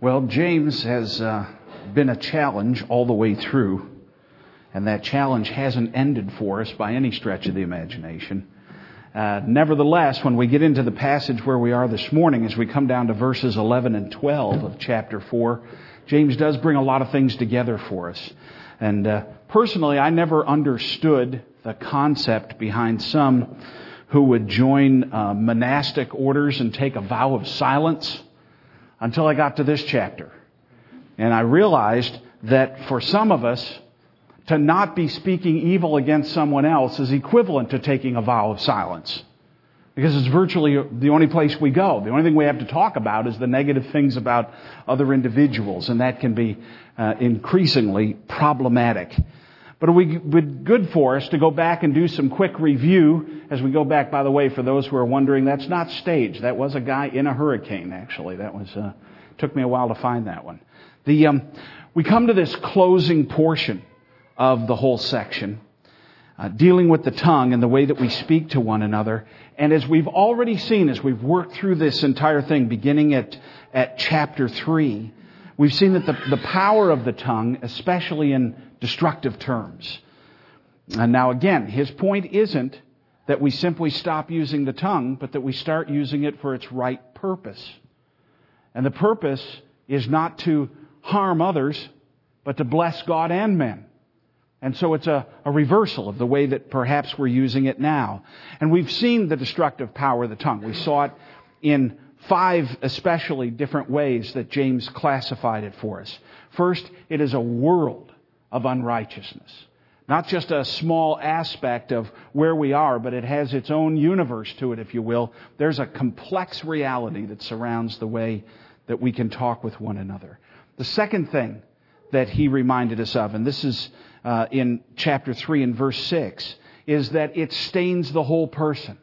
Well, James has uh, been a challenge all the way through, and that challenge hasn't ended for us by any stretch of the imagination. Uh, nevertheless, when we get into the passage where we are this morning, as we come down to verses 11 and 12 of chapter 4, James does bring a lot of things together for us. And uh, personally, I never understood the concept behind some who would join uh, monastic orders and take a vow of silence until I got to this chapter. And I realized that for some of us, to not be speaking evil against someone else is equivalent to taking a vow of silence. Because it's virtually the only place we go. The only thing we have to talk about is the negative things about other individuals, and that can be uh, increasingly problematic. But it would be good for us to go back and do some quick review as we go back, by the way, for those who are wondering, that's not staged. That was a guy in a hurricane, actually. That was, uh, took me a while to find that one. The, um, we come to this closing portion of the whole section, uh, dealing with the tongue and the way that we speak to one another. And as we've already seen, as we've worked through this entire thing, beginning at, at chapter 3, we've seen that the, the power of the tongue, especially in destructive terms. And now again, his point isn't that we simply stop using the tongue, but that we start using it for its right purpose. And the purpose is not to harm others, but to bless God and men. And so it's a, a, reversal of the way that perhaps we're using it now. And we've seen the destructive power of the tongue. We saw it in five especially different ways that James classified it for us. First, it is a world of unrighteousness. Not just a small aspect of where we are, but it has its own universe to it, if you will. There's a complex reality that surrounds the way that we can talk with one another. The second thing that he reminded us of, and this is uh, in chapter 3 and verse 6, is that it stains the whole person.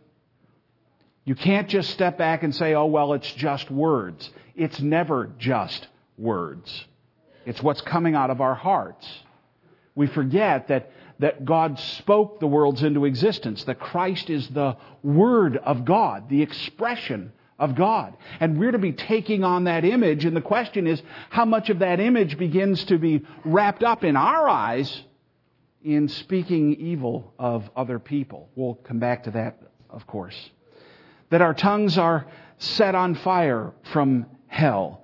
You can't just step back and say, oh, well, it's just words. It's never just words. It's what's coming out of our hearts we forget that, that God spoke the worlds into existence, that Christ is the Word of God, the expression of God. And we're to be taking on that image, and the question is how much of that image begins to be wrapped up in our eyes in speaking evil of other people. We'll come back to that, of course. That our tongues are set on fire from hell.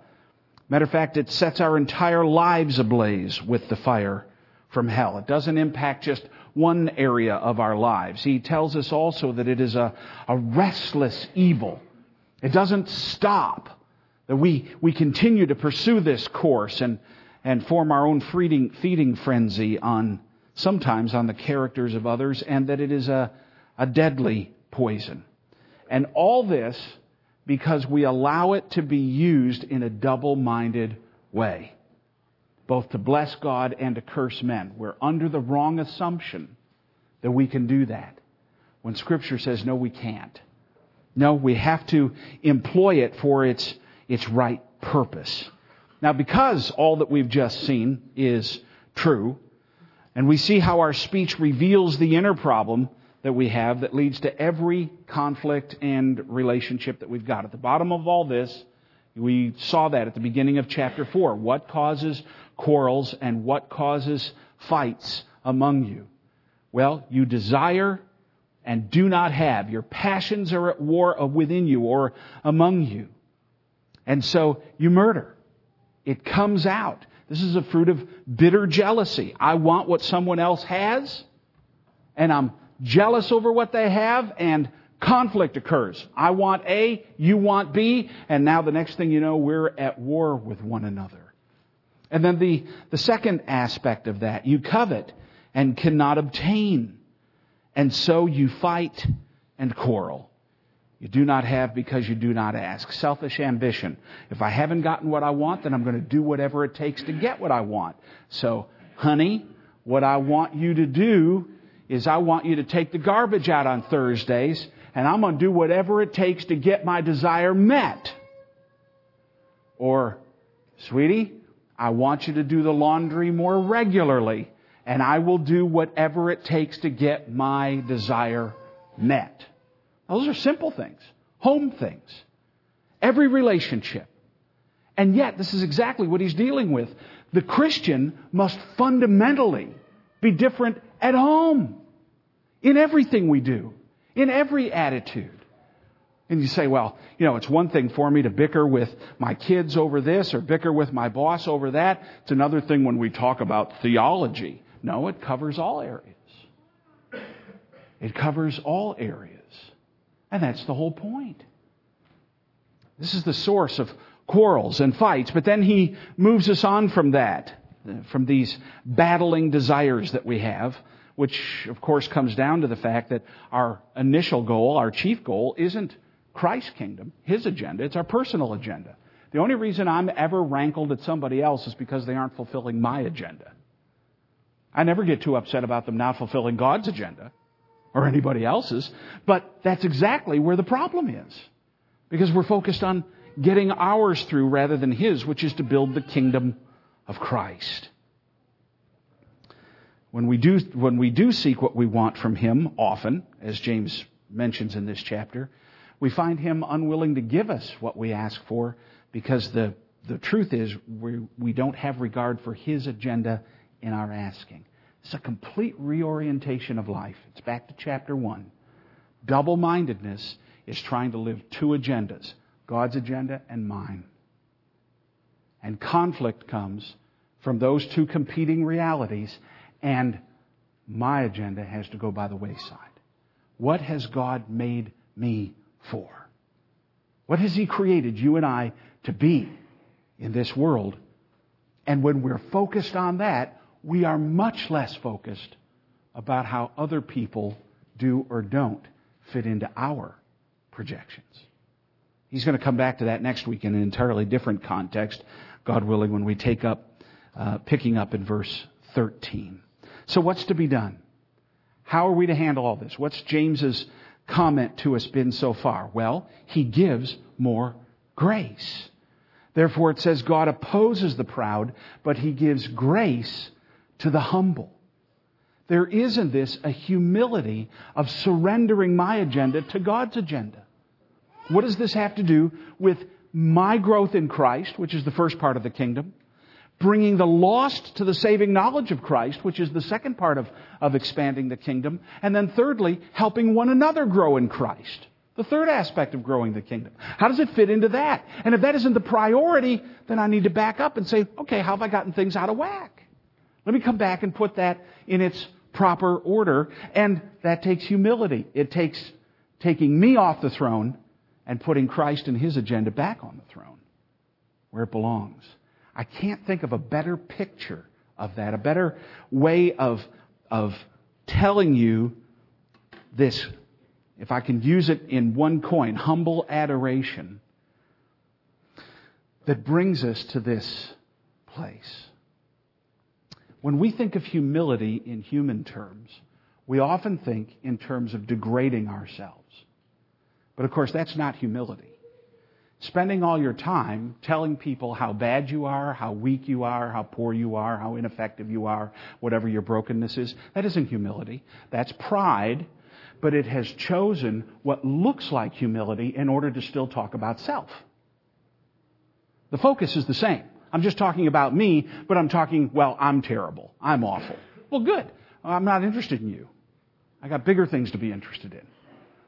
Matter of fact, it sets our entire lives ablaze with the fire from hell. It doesn't impact just one area of our lives. He tells us also that it is a, a restless evil. It doesn't stop. That we, we continue to pursue this course and, and form our own feeding, feeding frenzy on, sometimes on the characters of others, and that it is a, a deadly poison. And all this because we allow it to be used in a double-minded way both to bless God and to curse men. We're under the wrong assumption that we can do that when Scripture says, no, we can't. No, we have to employ it for its, its right purpose. Now, because all that we've just seen is true, and we see how our speech reveals the inner problem that we have that leads to every conflict and relationship that we've got. At the bottom of all this, we saw that at the beginning of chapter 4. What causes quarrels and what causes fights among you? Well, you desire and do not have. Your passions are at war uh, within you or among you. And so you murder. It comes out. This is a fruit of bitter jealousy. I want what someone else has, and I'm jealous over what they have, and conflict occurs. I want A, you want B, and now the next thing you know, we're at war with one another. And then the, the second aspect of that, you covet and cannot obtain. And so you fight and quarrel. You do not have because you do not ask. Selfish ambition. If I haven't gotten what I want, then I'm going to do whatever it takes to get what I want. So, honey, what I want you to do is I want you to take the garbage out on Thursdays, and I'm going to do whatever it takes to get my desire met. Or, sweetie, I want you to do the laundry more regularly, and I will do whatever it takes to get my desire met. Those are simple things, home things. Every relationship And yet, this is exactly what he's dealing with. The Christian must fundamentally be different at home, in everything we do, in every attitude. And you say, well, you know, it's one thing for me to bicker with my kids over this or bicker with my boss over that. It's another thing when we talk about theology. No, it covers all areas. It covers all areas. And that's the whole point. This is the source of quarrels and fights, but then he moves us on from that, from these battling desires that we have, which of course comes down to the fact that our initial goal, our chief goal, isn't Christ's kingdom, His agenda. It's our personal agenda. The only reason I'm ever rankled at somebody else is because they aren't fulfilling my agenda. I never get too upset about them not fulfilling God's agenda or anybody else's, but that's exactly where the problem is. Because we're focused on getting ours through rather than His, which is to build the kingdom of Christ. When we do, when we do seek what we want from Him, often, as James mentions in this chapter, we find him unwilling to give us what we ask for because the, the truth is we, we don't have regard for his agenda in our asking. It's a complete reorientation of life. It's back to chapter 1. Double mindedness is trying to live two agendas God's agenda and mine. And conflict comes from those two competing realities, and my agenda has to go by the wayside. What has God made me for? What has He created you and I to be in this world? And when we're focused on that, we are much less focused about how other people do or don't fit into our projections. He's going to come back to that next week in an entirely different context, God willing, when we take up, uh, picking up in verse 13. So what's to be done? How are we to handle all this? What's James's comment to us been so far? Well, he gives more grace. Therefore, it says God opposes the proud, but he gives grace to the humble. There is in this a humility of surrendering my agenda to God's agenda. What does this have to do with my growth in Christ, which is the first part of the kingdom? Bringing the lost to the saving knowledge of Christ, which is the second part of, of expanding the kingdom. And then thirdly, helping one another grow in Christ. The third aspect of growing the kingdom. How does it fit into that? And if that isn't the priority, then I need to back up and say, okay, how have I gotten things out of whack? Let me come back and put that in its proper order. And that takes humility. It takes taking me off the throne and putting Christ and his agenda back on the throne where it belongs. I can't think of a better picture of that, a better way of, of telling you this, if I can use it in one coin, humble adoration that brings us to this place. When we think of humility in human terms, we often think in terms of degrading ourselves. But of course, that's not humility spending all your time telling people how bad you are, how weak you are, how poor you are, how ineffective you are, whatever your brokenness is, that isn't humility. That's pride, but it has chosen what looks like humility in order to still talk about self. The focus is the same. I'm just talking about me, but I'm talking, well, I'm terrible. I'm awful. Well, good. I'm not interested in you. I got bigger things to be interested in.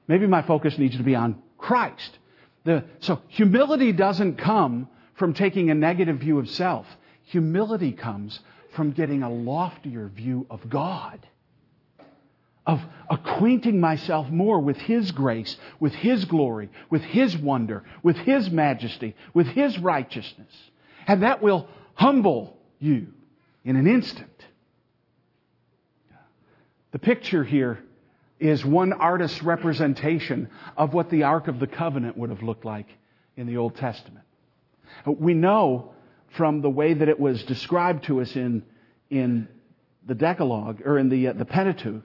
Maybe my focus needs to be on Christ the, so humility doesn't come from taking a negative view of self. Humility comes from getting a loftier view of God. Of acquainting myself more with His grace, with His glory, with His wonder, with His majesty, with His righteousness. And that will humble you in an instant. The picture here is one artist's representation of what the Ark of the Covenant would have looked like in the Old Testament. We know from the way that it was described to us in, in the Decalogue, or in the, uh, the Pentateuch,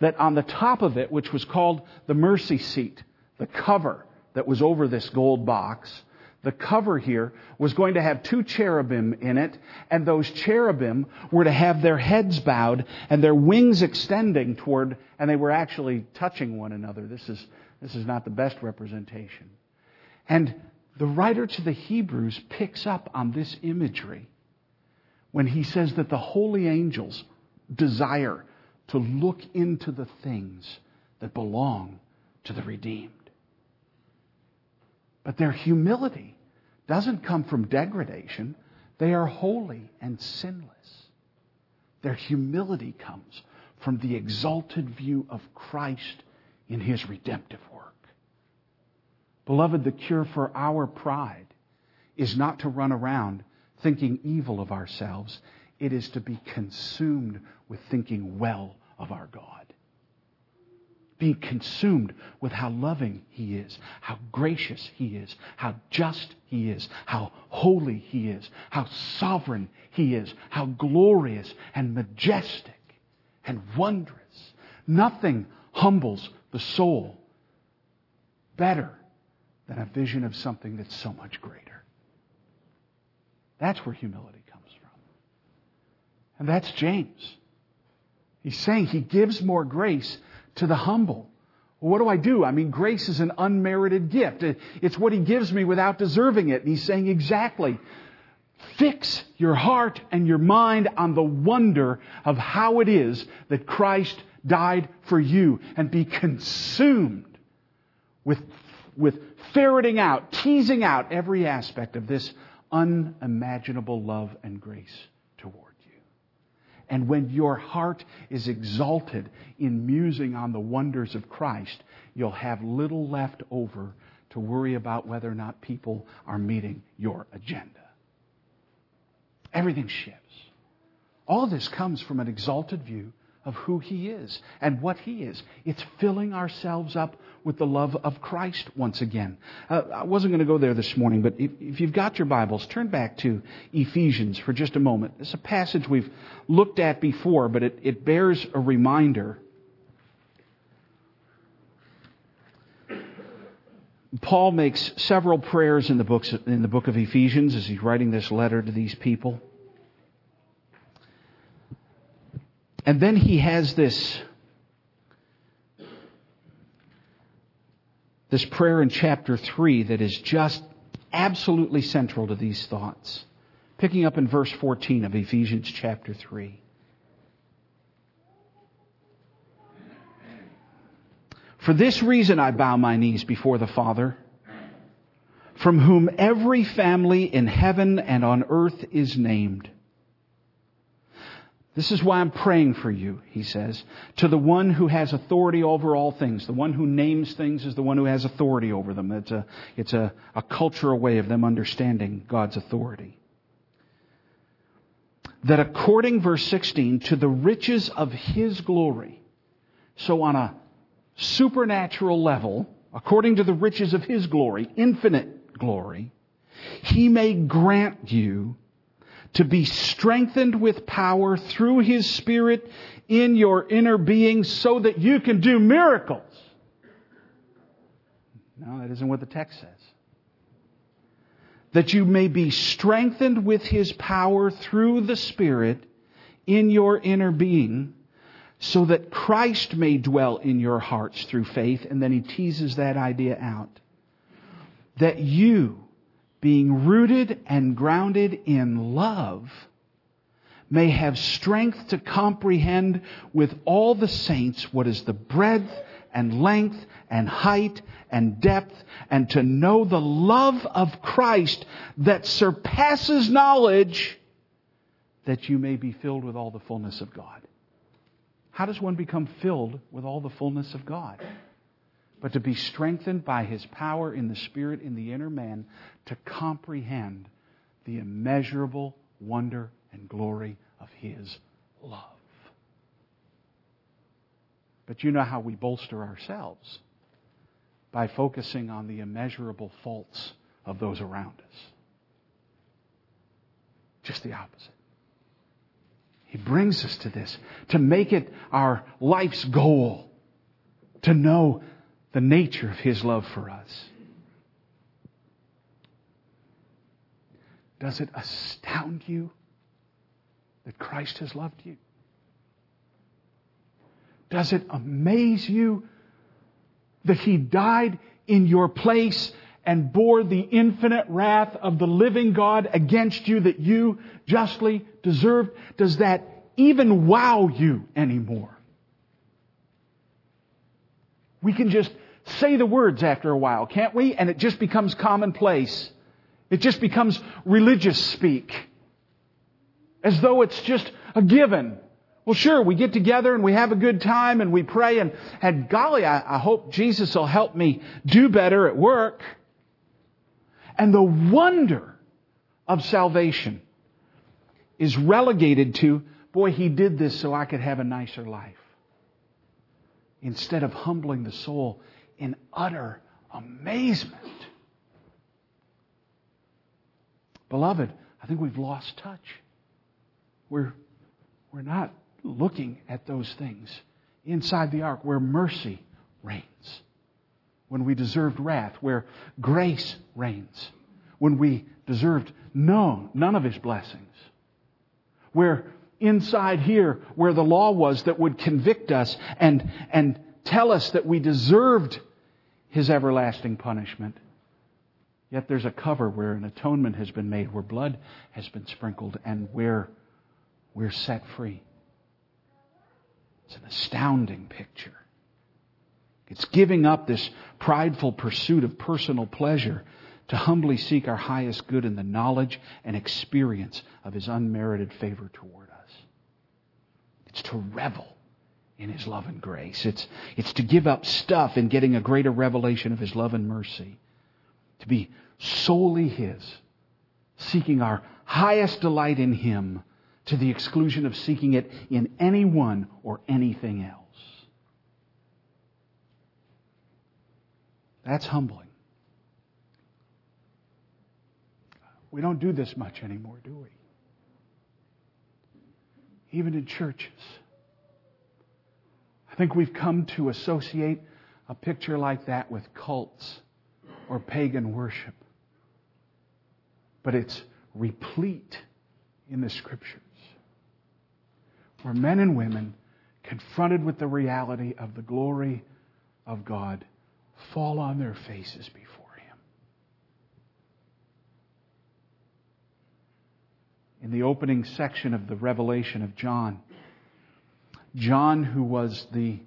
that on the top of it, which was called the mercy seat, the cover that was over this gold box, the cover here was going to have two cherubim in it, and those cherubim were to have their heads bowed and their wings extending toward, and they were actually touching one another. This is, this is not the best representation. And The writer to the Hebrews picks up on this imagery when he says that the holy angels desire to look into the things that belong to the redeemed. But their humility doesn't come from degradation. They are holy and sinless. Their humility comes from the exalted view of Christ in his redemptive work. Beloved, the cure for our pride is not to run around thinking evil of ourselves. It is to be consumed with thinking well of our God being consumed with how loving He is, how gracious He is, how just He is, how holy He is, how sovereign He is, how glorious and majestic and wondrous. Nothing humbles the soul better than a vision of something that's so much greater. That's where humility comes from. And that's James. He's saying he gives more grace to the humble. what do I do? I mean, grace is an unmerited gift. It's what He gives me without deserving it. And He's saying exactly, fix your heart and your mind on the wonder of how it is that Christ died for you and be consumed with, with ferreting out, teasing out every aspect of this unimaginable love and grace and when your heart is exalted in musing on the wonders of Christ, you'll have little left over to worry about whether or not people are meeting your agenda. Everything shifts. All this comes from an exalted view of who He is and what He is. It's filling ourselves up with the love of Christ once again. Uh, I wasn't going to go there this morning, but if, if, you've got your Bibles, turn back to Ephesians for just a moment. It's a passage we've looked at before, but it, it bears a reminder. Paul makes several prayers in the, books, in the book of Ephesians as he's writing this letter to these people. And then he has this, this prayer in chapter 3 that is just absolutely central to these thoughts. Picking up in verse 14 of Ephesians chapter 3. For this reason I bow my knees before the Father, from whom every family in heaven and on earth is named this is why I'm praying for you, he says, to the one who has authority over all things. The one who names things is the one who has authority over them. It's a, it's a, a cultural way of them understanding God's authority. That according, verse 16, to the riches of his glory, so on a supernatural level, according to the riches of his glory, infinite glory, he may grant you to be strengthened with power through His Spirit in your inner being so that you can do miracles. No, that isn't what the text says. That you may be strengthened with His power through the Spirit in your inner being so that Christ may dwell in your hearts through faith. And then he teases that idea out. That you being rooted and grounded in love, may have strength to comprehend with all the saints what is the breadth and length and height and depth, and to know the love of Christ that surpasses knowledge, that you may be filled with all the fullness of God. How does one become filled with all the fullness of God? but to be strengthened by his power in the spirit in the inner man to comprehend the immeasurable wonder and glory of his love. But you know how we bolster ourselves by focusing on the immeasurable faults of those around us. Just the opposite. He brings us to this to make it our life's goal to know the nature of His love for us. Does it astound you that Christ has loved you? Does it amaze you that He died in your place and bore the infinite wrath of the living God against you that you justly deserved, does that even wow you anymore? We can just say the words after a while, can't we? And it just becomes commonplace. It just becomes religious speak. As though it's just a given. Well, sure, we get together and we have a good time and we pray and, and golly, I, I hope Jesus will help me do better at work. And the wonder of salvation is relegated to, boy, he did this so I could have a nicer life. Instead of humbling the soul in utter amazement. Beloved, I think we've lost touch. We're, we're not looking at those things inside the ark where mercy reigns, when we deserved wrath, where grace reigns, when we deserved no, none of his blessings, where inside here, where the law was that would convict us and, and tell us that we deserved his everlasting punishment. Yet there's a cover where an atonement has been made, where blood has been sprinkled, and where we're set free. It's an astounding picture. It's giving up this prideful pursuit of personal pleasure to humbly seek our highest good in the knowledge and experience of His unmerited favor toward us. It's to revel in His love and grace. It's, it's to give up stuff in getting a greater revelation of His love and mercy. To be solely His, seeking our highest delight in Him to the exclusion of seeking it in anyone or anything else. That's humbling. We don't do this much anymore, do we? Even in churches. I think we've come to associate a picture like that with cults or pagan worship. But it's replete in the scriptures where men and women, confronted with the reality of the glory of God, fall on their faces before Him. In the opening section of the Revelation of John, John, who was the,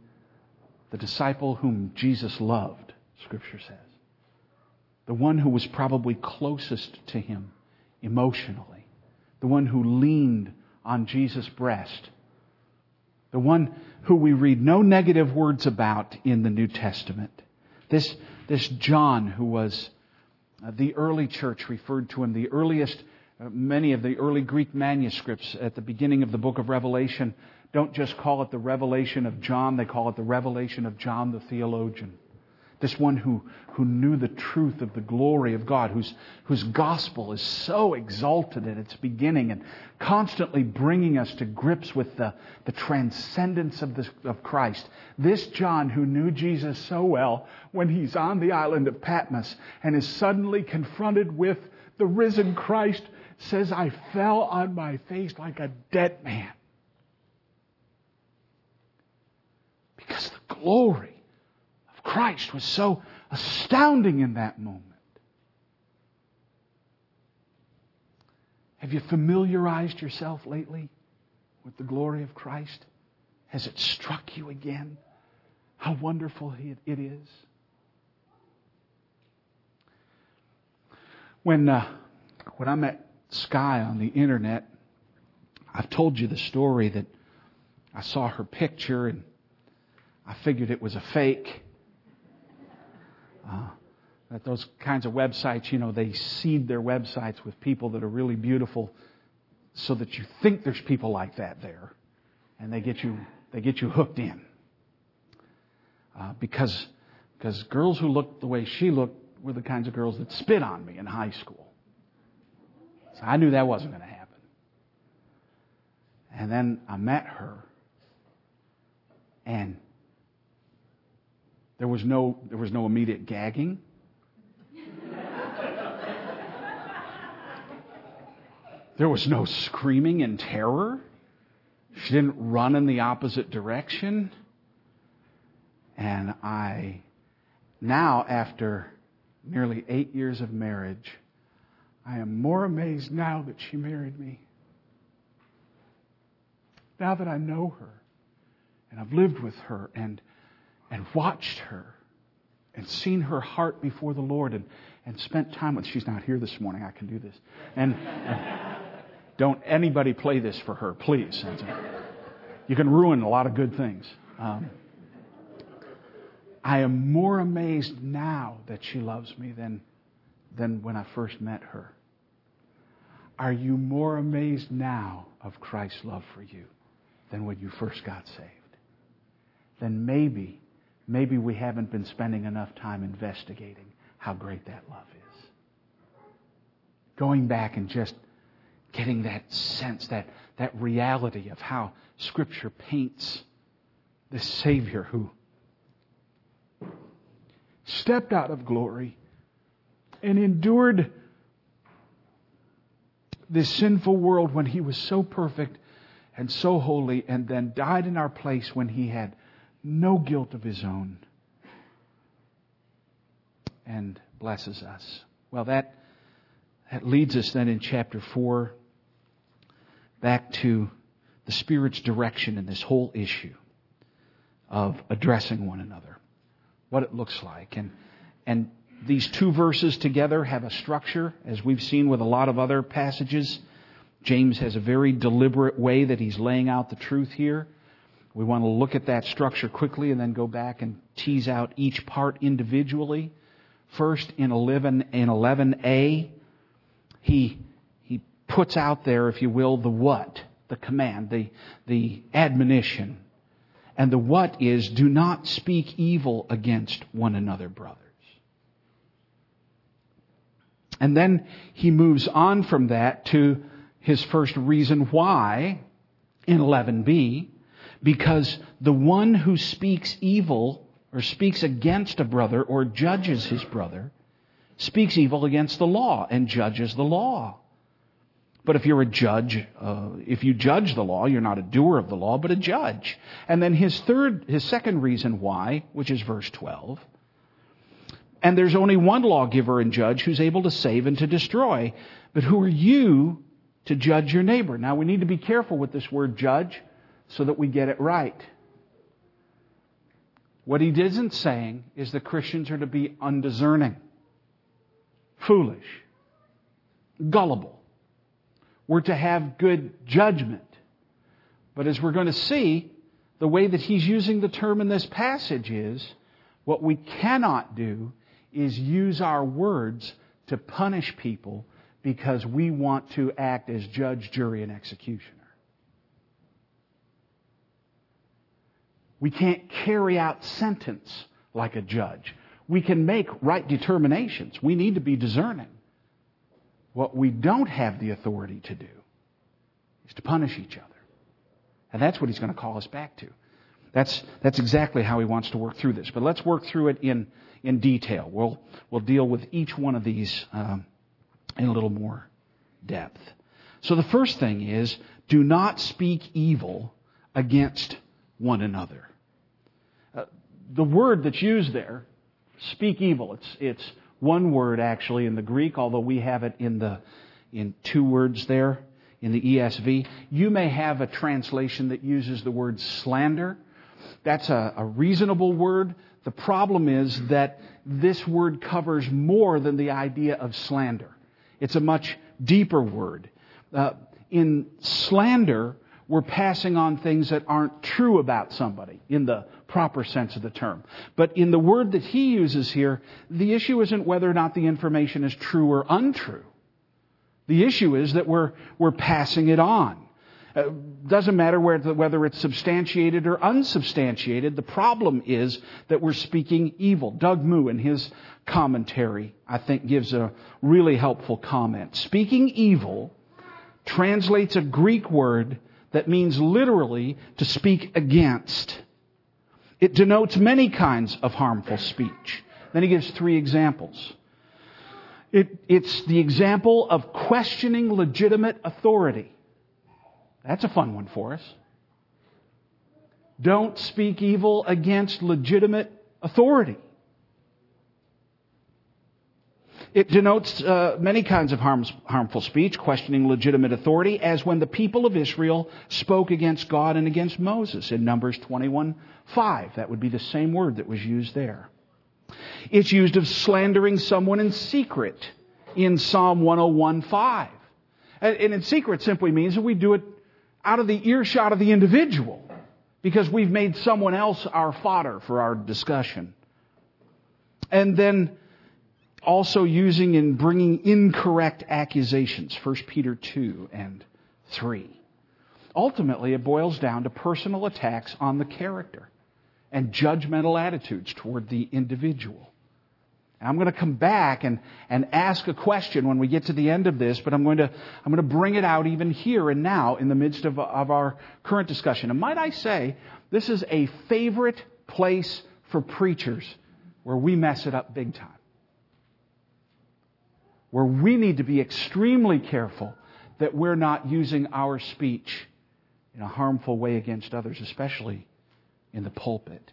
the disciple whom Jesus loved, Scripture says, the one who was probably closest to him emotionally, the one who leaned on Jesus' breast, the one who we read no negative words about in the New Testament. This, this John, who was uh, the early church referred to him, the earliest, uh, many of the early Greek manuscripts at the beginning of the book of Revelation don't just call it the revelation of John, they call it the revelation of John the theologian. This one who, who knew the truth of the glory of God, whose, whose gospel is so exalted at its beginning and constantly bringing us to grips with the, the transcendence of, this, of Christ. This John, who knew Jesus so well, when he's on the island of Patmos and is suddenly confronted with the risen Christ, says, I fell on my face like a dead man. Because the glory Christ was so astounding in that moment. Have you familiarized yourself lately with the glory of Christ? Has it struck you again how wonderful it is? When, uh, when I met Sky on the internet, I've told you the story that I saw her picture and I figured it was a fake. Uh, that those kinds of websites, you know, they seed their websites with people that are really beautiful so that you think there's people like that there. And they get you, they get you hooked in. Uh, because, because girls who looked the way she looked were the kinds of girls that spit on me in high school. So I knew that wasn't going to happen. And then I met her, and there was no, there was no immediate gagging. There was no screaming in terror. She didn't run in the opposite direction. And I, now after nearly eight years of marriage, I am more amazed now that she married me. Now that I know her and I've lived with her and, and watched her and seen her heart before the Lord and, and spent time with, she's not here this morning, I can do this. And, and don't anybody play this for her, please. You can ruin a lot of good things. Um, I am more amazed now that she loves me than, than when I first met her. Are you more amazed now of Christ's love for you than when you first got saved? Then maybe, maybe we haven't been spending enough time investigating how great that love is. Going back and just getting that sense, that, that reality of how Scripture paints the Savior who stepped out of glory and endured this sinful world when he was so perfect and so holy, and then died in our place when he had no guilt of his own and blesses us. Well, that, that leads us then in chapter 4 back to the Spirit's direction in this whole issue of addressing one another, what it looks like. And, and these two verses together have a structure, as we've seen with a lot of other passages. James has a very deliberate way that he's laying out the truth here. We want to look at that structure quickly and then go back and tease out each part individually. First, in 11, in 11a, he, he puts out there, if you will, the what, the command, the, the admonition. And the what is, do not speak evil against one another, brothers. And then he moves on from that to his first reason why in 11b, because the one who speaks evil or speaks against a brother or judges his brother speaks evil against the law and judges the law. But if you're a judge, uh, if you judge the law, you're not a doer of the law, but a judge. And then his third, his second reason why, which is verse 12, and there's only one lawgiver and judge who's able to save and to destroy. But who are you to judge your neighbor? Now we need to be careful with this word judge so that we get it right. What he isn't saying is that Christians are to be undiscerning, foolish, gullible. We're to have good judgment. But as we're going to see, the way that he's using the term in this passage is what we cannot do is use our words to punish people because we want to act as judge, jury, and executioner. We can't carry out sentence like a judge. We can make right determinations. We need to be discerning. What we don't have the authority to do is to punish each other. And that's what he's going to call us back to. That's, that's exactly how he wants to work through this. But let's work through it in in detail. We'll, we'll deal with each one of these um, in a little more depth. So the first thing is do not speak evil against one another. Uh, the word that's used there, speak evil, it's, it's one word actually in the Greek, although we have it in the, in two words there in the ESV. You may have a translation that uses the word slander. That's a, a reasonable word. The problem is that this word covers more than the idea of slander. It's a much deeper word. Uh, in slander, we're passing on things that aren't true about somebody in the proper sense of the term. But in the word that he uses here, the issue isn't whether or not the information is true or untrue. The issue is that we're, we're passing it on. Uh, doesn't matter whether it's substantiated or unsubstantiated. The problem is that we're speaking evil. Doug Moo, in his commentary, I think gives a really helpful comment. Speaking evil translates a Greek word that means literally to speak against. It denotes many kinds of harmful speech. Then he gives three examples. It, it's the example of questioning legitimate authority. That's a fun one for us. Don't speak evil against legitimate authority. It denotes uh, many kinds of harms, harmful speech, questioning legitimate authority, as when the people of Israel spoke against God and against Moses in Numbers 21 5. That would be the same word that was used there. It's used of slandering someone in secret in Psalm 101 5. And in secret simply means that we do it out of the earshot of the individual because we've made someone else our fodder for our discussion. And then also using in bringing incorrect accusations, 1 Peter 2 and 3. Ultimately, it boils down to personal attacks on the character and judgmental attitudes toward the individual. And I'm going to come back and, and ask a question when we get to the end of this, but I'm going to, I'm going to bring it out even here and now in the midst of, of our current discussion. And might I say, this is a favorite place for preachers where we mess it up big time where we need to be extremely careful that we're not using our speech in a harmful way against others, especially in the pulpit.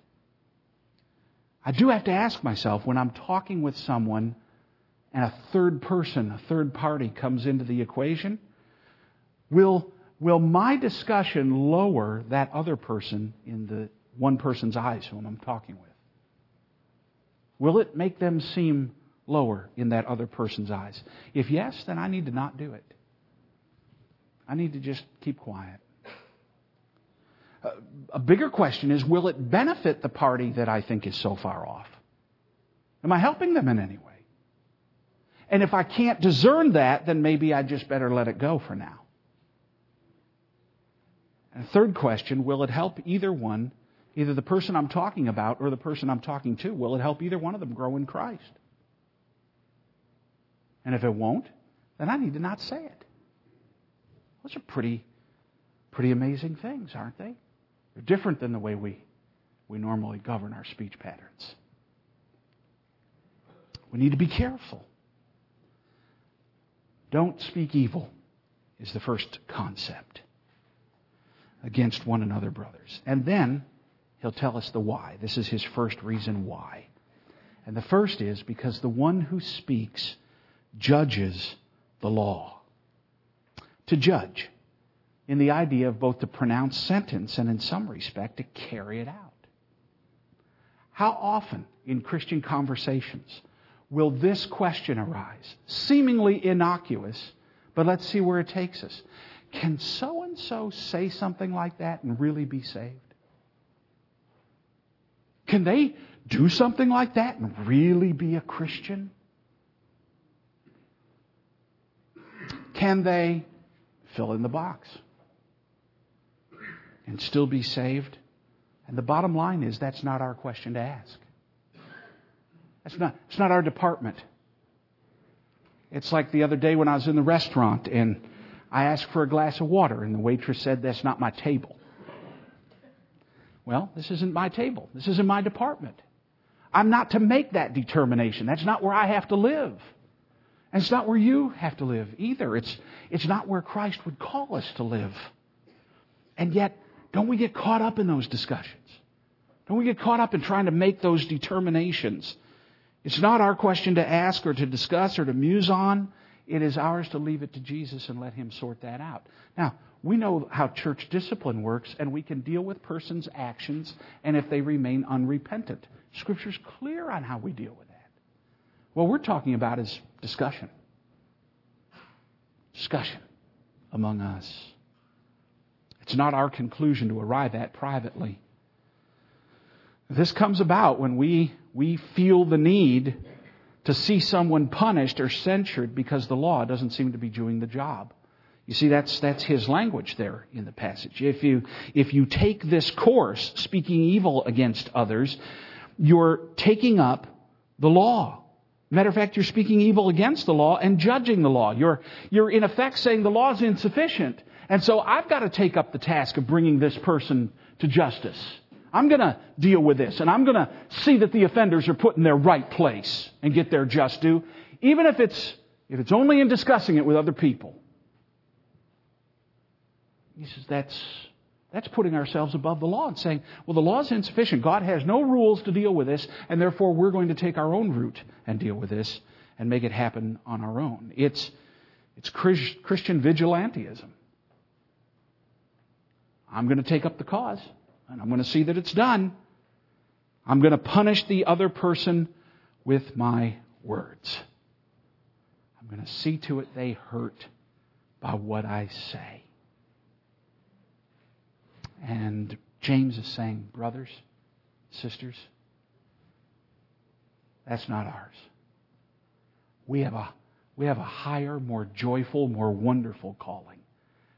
I do have to ask myself when I'm talking with someone and a third person, a third party comes into the equation, will, will my discussion lower that other person in the one person's eyes whom I'm talking with? Will it make them seem lower in that other person's eyes? If yes, then I need to not do it. I need to just keep quiet. A bigger question is will it benefit the party that I think is so far off? Am I helping them in any way? And if I can't discern that, then maybe I just better let it go for now. And a third question will it help either one, either the person I'm talking about or the person I'm talking to, will it help either one of them grow in Christ? And if it won't, then I need to not say it. Those are pretty, pretty amazing things, aren't they? They're different than the way we, we normally govern our speech patterns. We need to be careful. Don't speak evil is the first concept against one another, brothers. And then he'll tell us the why. This is his first reason why. And the first is because the one who speaks judges the law. To judge, in the idea of both to pronounce sentence and in some respect to carry it out. How often in Christian conversations will this question arise? Seemingly innocuous, but let's see where it takes us. Can so and so say something like that and really be saved? Can they do something like that and really be a Christian? Can they fill in the box and still be saved? And the bottom line is that's not our question to ask. That's not, it's not our department. It's like the other day when I was in the restaurant and I asked for a glass of water and the waitress said, That's not my table. Well, this isn't my table. This isn't my department. I'm not to make that determination. That's not where I have to live. And it's not where you have to live either. It's, it's not where Christ would call us to live. And yet, don't we get caught up in those discussions? Don't we get caught up in trying to make those determinations? It's not our question to ask or to discuss or to muse on. It is ours to leave it to Jesus and let Him sort that out. Now, we know how church discipline works, and we can deal with persons' actions and if they remain unrepentant. Scripture's clear on how we deal with that. What we're talking about is discussion. Discussion among us. It's not our conclusion to arrive at privately. This comes about when we, we feel the need to see someone punished or censured because the law doesn't seem to be doing the job. You see, that's, that's his language there in the passage. If you, if you take this course, speaking evil against others, you're taking up the law. Matter of fact, you're speaking evil against the law and judging the law. You're, you're in effect saying the law is insufficient. And so I've got to take up the task of bringing this person to justice. I'm going to deal with this and I'm going to see that the offenders are put in their right place and get their just due, even if it's, if it's only in discussing it with other people. He says that's, that's putting ourselves above the law and saying, well, the law is insufficient. God has no rules to deal with this, and therefore we're going to take our own route and deal with this. and make it happen on our own. It's, it's Christian vigilantism. I'm going to take up the cause, and I'm going to see that it's done. I'm going to punish the other person with my words. I'm going to see to it they hurt by what I say. And James is saying, brothers, sisters, that's not ours. We have a, we have a higher, more joyful, more wonderful calling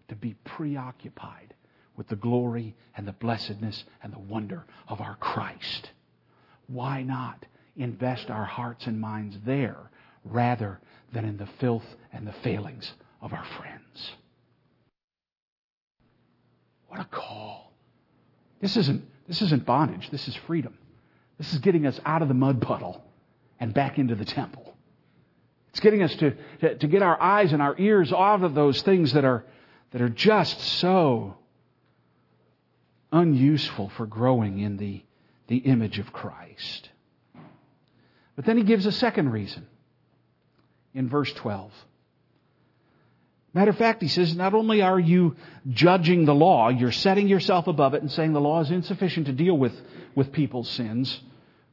to be preoccupied with the glory and the blessedness and the wonder of our Christ. Why not invest our hearts and minds there rather than in the filth and the failings of our friends? What a call. This isn't, this isn't bondage, this is freedom. This is getting us out of the mud puddle and back into the temple. It's getting us to, to, to, get our eyes and our ears off of those things that are, that are just so unuseful for growing in the, the image of Christ. But then he gives a second reason in verse 12. Matter of fact, he says, not only are you judging the law, you're setting yourself above it and saying the law is insufficient to deal with, with people's sins,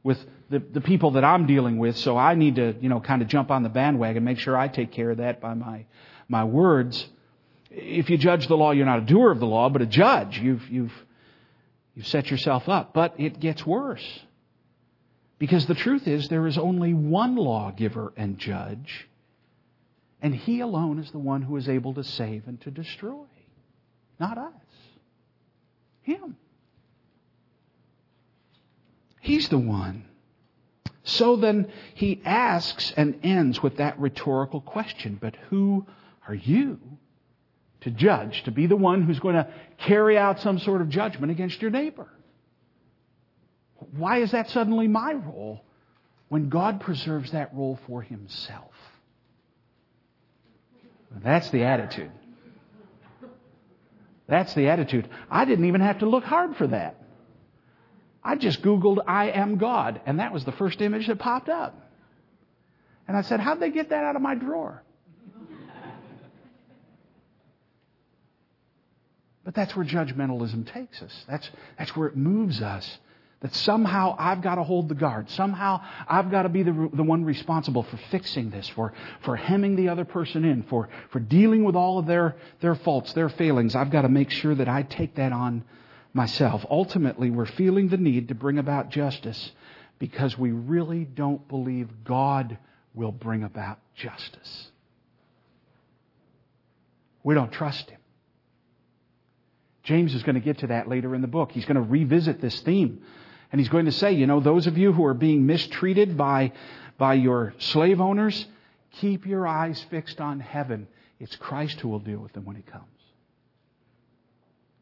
with the, the people that I'm dealing with, so I need to, you know, kind of jump on the bandwagon, make sure I take care of that by my, my words. If you judge the law, you're not a doer of the law, but a judge. You've, you've, you've set yourself up. But it gets worse. Because the truth is, there is only one lawgiver and judge, and He alone is the one who is able to save and to destroy. Not us. Him. He's the one. So then he asks and ends with that rhetorical question But who are you to judge, to be the one who's going to carry out some sort of judgment against your neighbor? Why is that suddenly my role when God preserves that role for himself? That's the attitude. That's the attitude. I didn't even have to look hard for that. I just Googled, I am God, and that was the first image that popped up. And I said, How'd they get that out of my drawer? But that's where judgmentalism takes us. That's, that's where it moves us that somehow I've got to hold the guard. Somehow I've got to be the, the one responsible for fixing this, for, for hemming the other person in, for, for dealing with all of their, their faults, their failings. I've got to make sure that I take that on myself. Ultimately, we're feeling the need to bring about justice because we really don't believe God will bring about justice. We don't trust Him. James is going to get to that later in the book. He's going to revisit this theme and he's going to say, you know, those of you who are being mistreated by, by your slave owners, keep your eyes fixed on heaven. It's Christ who will deal with them when he comes.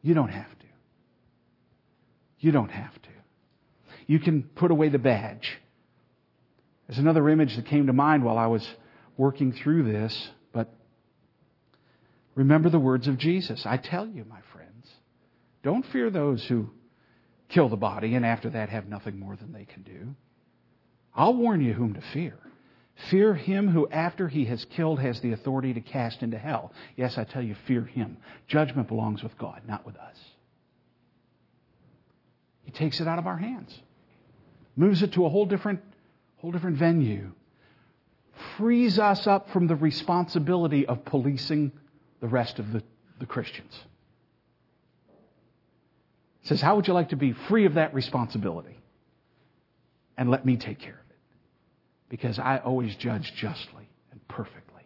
You don't have to. You don't have to. You can put away the badge. There's another image that came to mind while I was working through this, but remember the words of Jesus. I tell you, my friends, don't fear those who kill the body and after that have nothing more than they can do. I'll warn you whom to fear. Fear him who, after he has killed, has the authority to cast into hell. Yes, I tell you, fear him. Judgment belongs with God, not with us. He takes it out of our hands, moves it to a whole different, whole different venue, frees us up from the responsibility of policing the rest of the, the Christians says, How would you like to be free of that responsibility? And let me take care of it. Because I always judge justly and perfectly,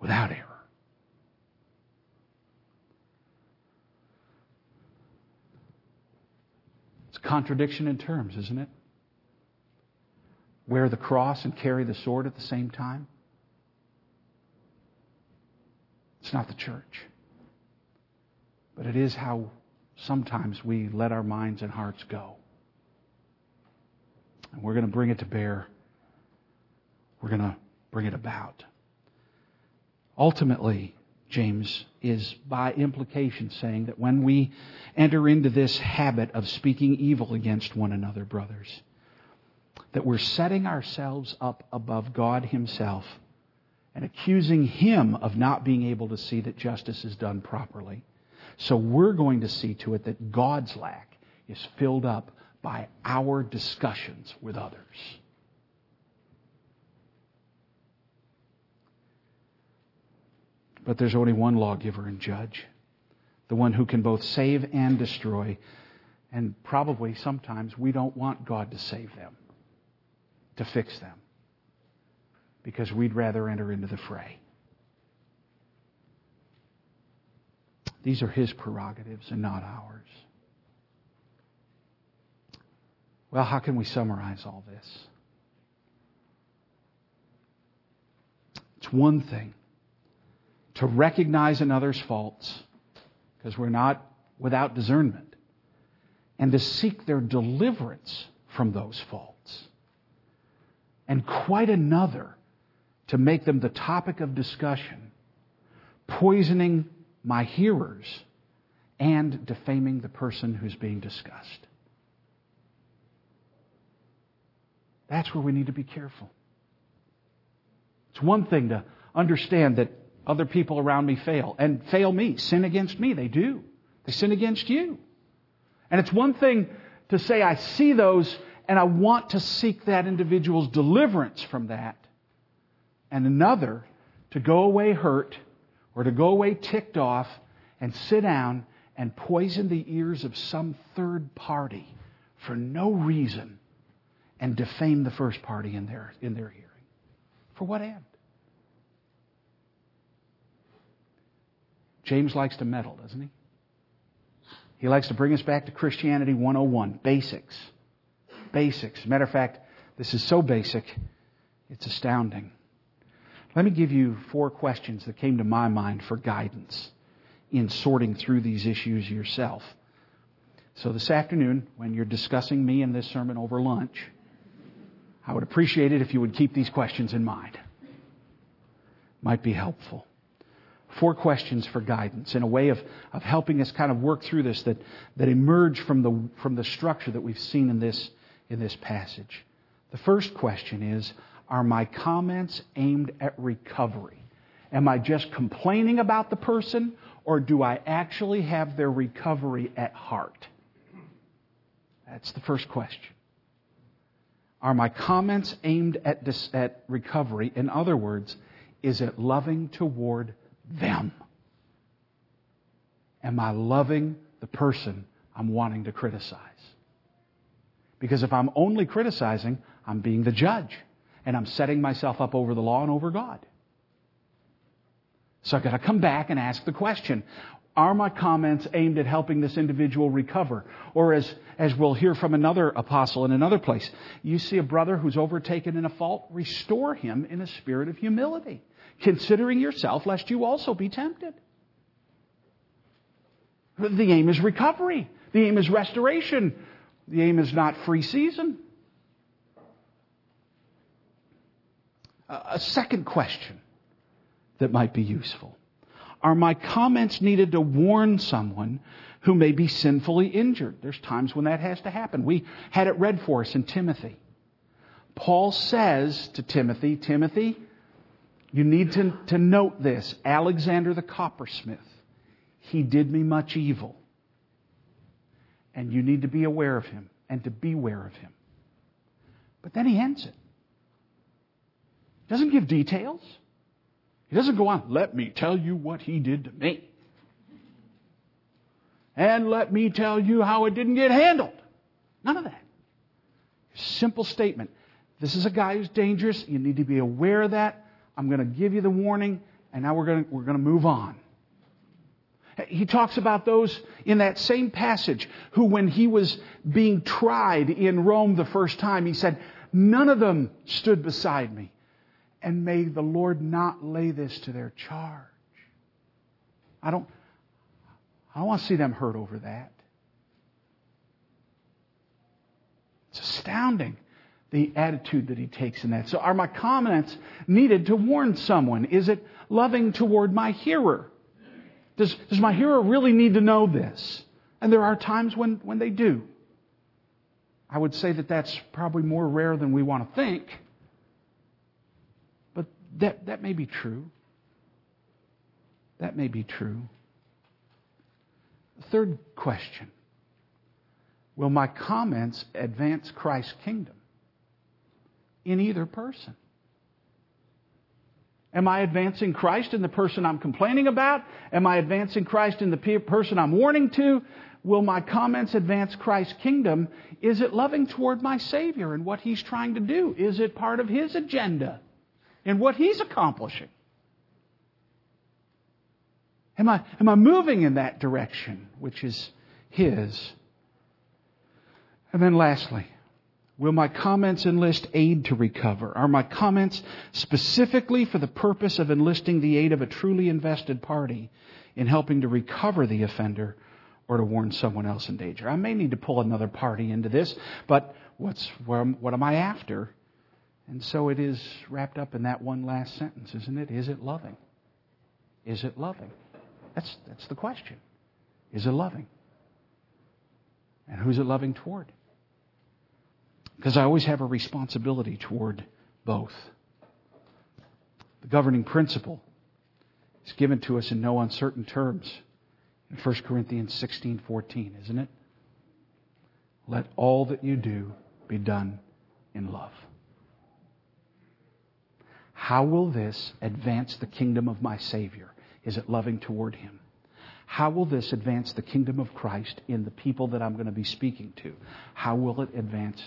without error. It's a contradiction in terms, isn't it? Wear the cross and carry the sword at the same time. It's not the church. But it is how sometimes we let our minds and hearts go. And we're going to bring it to bear. We're going to bring it about. Ultimately, James is by implication saying that when we enter into this habit of speaking evil against one another, brothers, that we're setting ourselves up above God Himself and accusing Him of not being able to see that justice is done properly. So we're going to see to it that God's lack is filled up by our discussions with others. But there's only one lawgiver and judge, the one who can both save and destroy. And probably sometimes we don't want God to save them, to fix them, because we'd rather enter into the fray. These are His prerogatives and not ours. Well, how can we summarize all this? It's one thing to recognize another's faults, because we're not without discernment, and to seek their deliverance from those faults. And quite another to make them the topic of discussion, poisoning my hearers and defaming the person who's being discussed. That's where we need to be careful. It's one thing to understand that other people around me fail and fail me, sin against me. They do. They sin against you. And it's one thing to say, I see those and I want to seek that individual's deliverance from that. And another to go away hurt or to go away ticked off and sit down and poison the ears of some third party for no reason and defame the first party in their, in their hearing. For what end? James likes to meddle, doesn't he? He likes to bring us back to Christianity 101, basics. Basics. Matter of fact, this is so basic, it's astounding. Let me give you four questions that came to my mind for guidance in sorting through these issues yourself. So this afternoon, when you're discussing me and this sermon over lunch, I would appreciate it if you would keep these questions in mind. Might be helpful. Four questions for guidance in a way of, of helping us kind of work through this that, that emerge from the, from the structure that we've seen in this, in this passage. The first question is, are my comments aimed at recovery? Am I just complaining about the person, or do I actually have their recovery at heart? That's the first question. Are my comments aimed at, dis- at recovery? In other words, is it loving toward them? Am I loving the person I'm wanting to criticize? Because if I'm only criticizing, I'm being the judge and I'm setting myself up over the law and over God. So I've got to come back and ask the question Are my comments aimed at helping this individual recover? Or as, as we'll hear from another apostle in another place, you see a brother who's overtaken in a fault, restore him in a spirit of humility, considering yourself lest you also be tempted. The aim is recovery. The aim is restoration. The aim is not free season. A second question that might be useful. Are my comments needed to warn someone who may be sinfully injured? There's times when that has to happen. We had it read for us in Timothy. Paul says to Timothy, Timothy, you need to, to note this. Alexander the coppersmith, he did me much evil. And you need to be aware of him and to beware of him. But then he ends it doesn't give details. He doesn't go on, let me tell you what he did to me. And let me tell you how it didn't get handled. None of that. Simple statement. This is a guy who's dangerous. You need to be aware of that. I'm going to give you the warning, and now we're going to, we're going to move on. He talks about those in that same passage who, when he was being tried in Rome the first time, he said, None of them stood beside me and may the Lord not lay this to their charge. I don't, I don't want to see them hurt over that. It's astounding the attitude that he takes in that. So are my comments needed to warn someone? Is it loving toward my hearer? Does, does my hearer really need to know this? And there are times when, when they do. I would say that that's probably more rare than we want to think. That, that may be true. That may be true. Third question Will my comments advance Christ's kingdom in either person? Am I advancing Christ in the person I'm complaining about? Am I advancing Christ in the person I'm warning to? Will my comments advance Christ's kingdom? Is it loving toward my Savior and what He's trying to do? Is it part of His agenda and what He's accomplishing? Am I, am I moving in that direction, which is His? And then lastly, will my comments enlist aid to recover? Are my comments specifically for the purpose of enlisting the aid of a truly invested party in helping to recover the offender or to warn someone else in danger? I may need to pull another party into this, but what's, what am I after? And so it is wrapped up in that one last sentence, isn't it? Is it loving? Is it loving? That's, that's the question. Is it loving? And who's it loving toward? Because I always have a responsibility toward both. The governing principle is given to us in no uncertain terms in 1 Corinthians 16:14, isn't it? Let all that you do be done in love. How will this advance the kingdom of my Savior? Is it loving toward Him? How will this advance the kingdom of Christ in the people that I'm going to be speaking to? How will it advance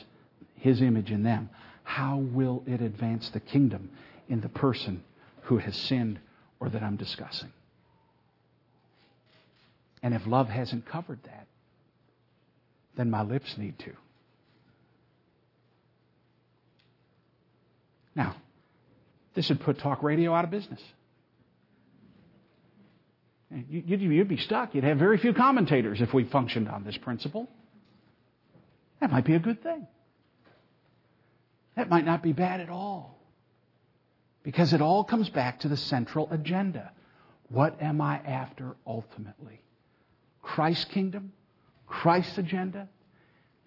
His image in them? How will it advance the kingdom in the person who has sinned or that I'm discussing? And if love hasn't covered that, then my lips need to. Now, this would put talk radio out of business. You'd be stuck. You'd have very few commentators if we functioned on this principle. That might be a good thing. That might not be bad at all. Because it all comes back to the central agenda. What am I after ultimately? Christ's kingdom, Christ's agenda,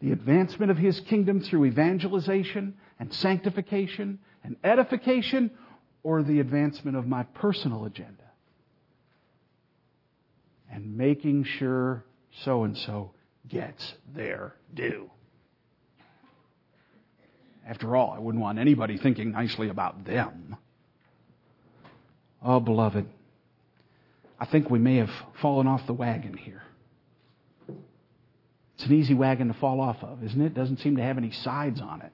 the advancement of his kingdom through evangelization and sanctification and edification, or the advancement of my personal agenda and making sure so and so gets their due. After all, I wouldn't want anybody thinking nicely about them. Oh, beloved, I think we may have fallen off the wagon here. It's an easy wagon to fall off of, isn't it? Doesn't seem to have any sides on it.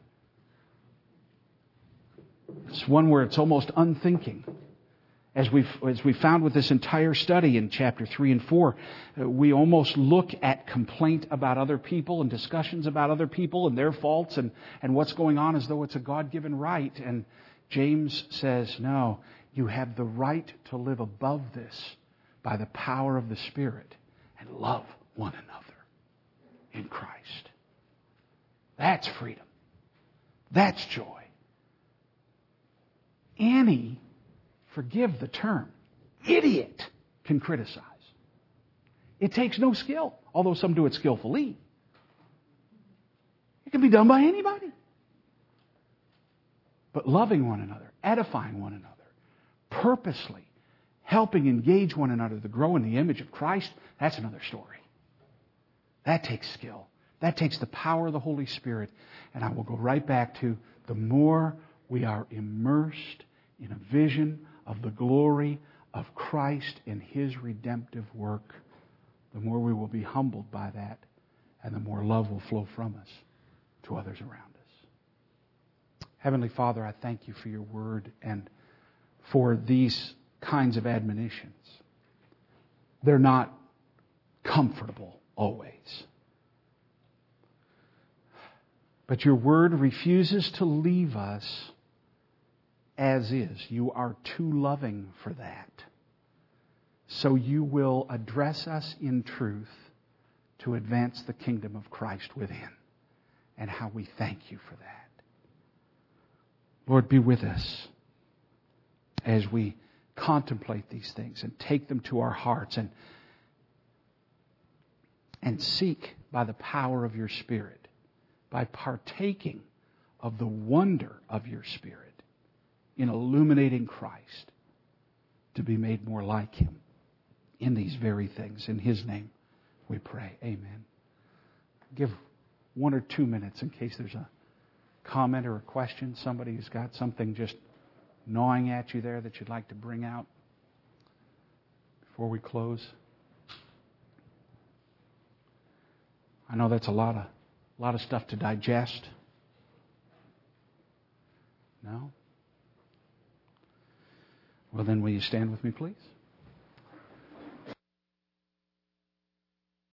It's one where it's almost unthinking as we've, as we found with this entire study in chapter 3 and 4, uh, we almost look at complaint about other people and discussions about other people and their faults and, and what's going on as though it's a God given right. And James says, no, you have the right to live above this by the power of the Spirit and love one another in Christ. That's freedom. That's joy. Any, forgive the term, idiot can criticize. It takes no skill, although some do it skillfully. It can be done by anybody. But loving one another, edifying one another, purposely helping engage one another to grow in the image of Christ, that's another story. That takes skill. That takes the power of the Holy Spirit. And I will go right back to the more we are immersed in a vision of the glory of Christ and His redemptive work, the more we will be humbled by that, and the more love will flow from us to others around us. Heavenly Father, I thank you for your word and for these kinds of admonitions. They're not comfortable always. But your word refuses to leave us as is. You are too loving for that. So you will address us in truth to advance the kingdom of Christ within. And how we thank you for that. Lord, be with us as we contemplate these things and take them to our hearts and, and seek by the power of your Spirit by partaking of the wonder of your Spirit in illuminating Christ to be made more like Him in these very things. In His name we pray. Amen. Give one or two minutes in case there's a comment or a question. Somebody who's got something just gnawing at you there that you'd like to bring out before we close. I know that's a lot of a lot of stuff to digest. No? Well, then, will you stand with me, please?